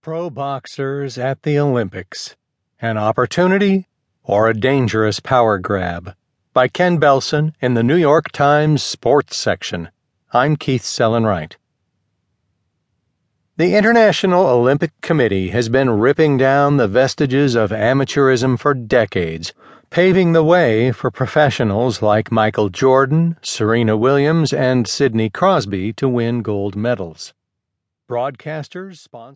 Pro Boxers at the Olympics An Opportunity or a Dangerous Power Grab by Ken Belson in the New York Times Sports section. I'm Keith Sellon-Wright. The International Olympic Committee has been ripping down the vestiges of amateurism for decades, paving the way for professionals like Michael Jordan, Serena Williams, and Sidney Crosby to win gold medals. Broadcasters, sponsor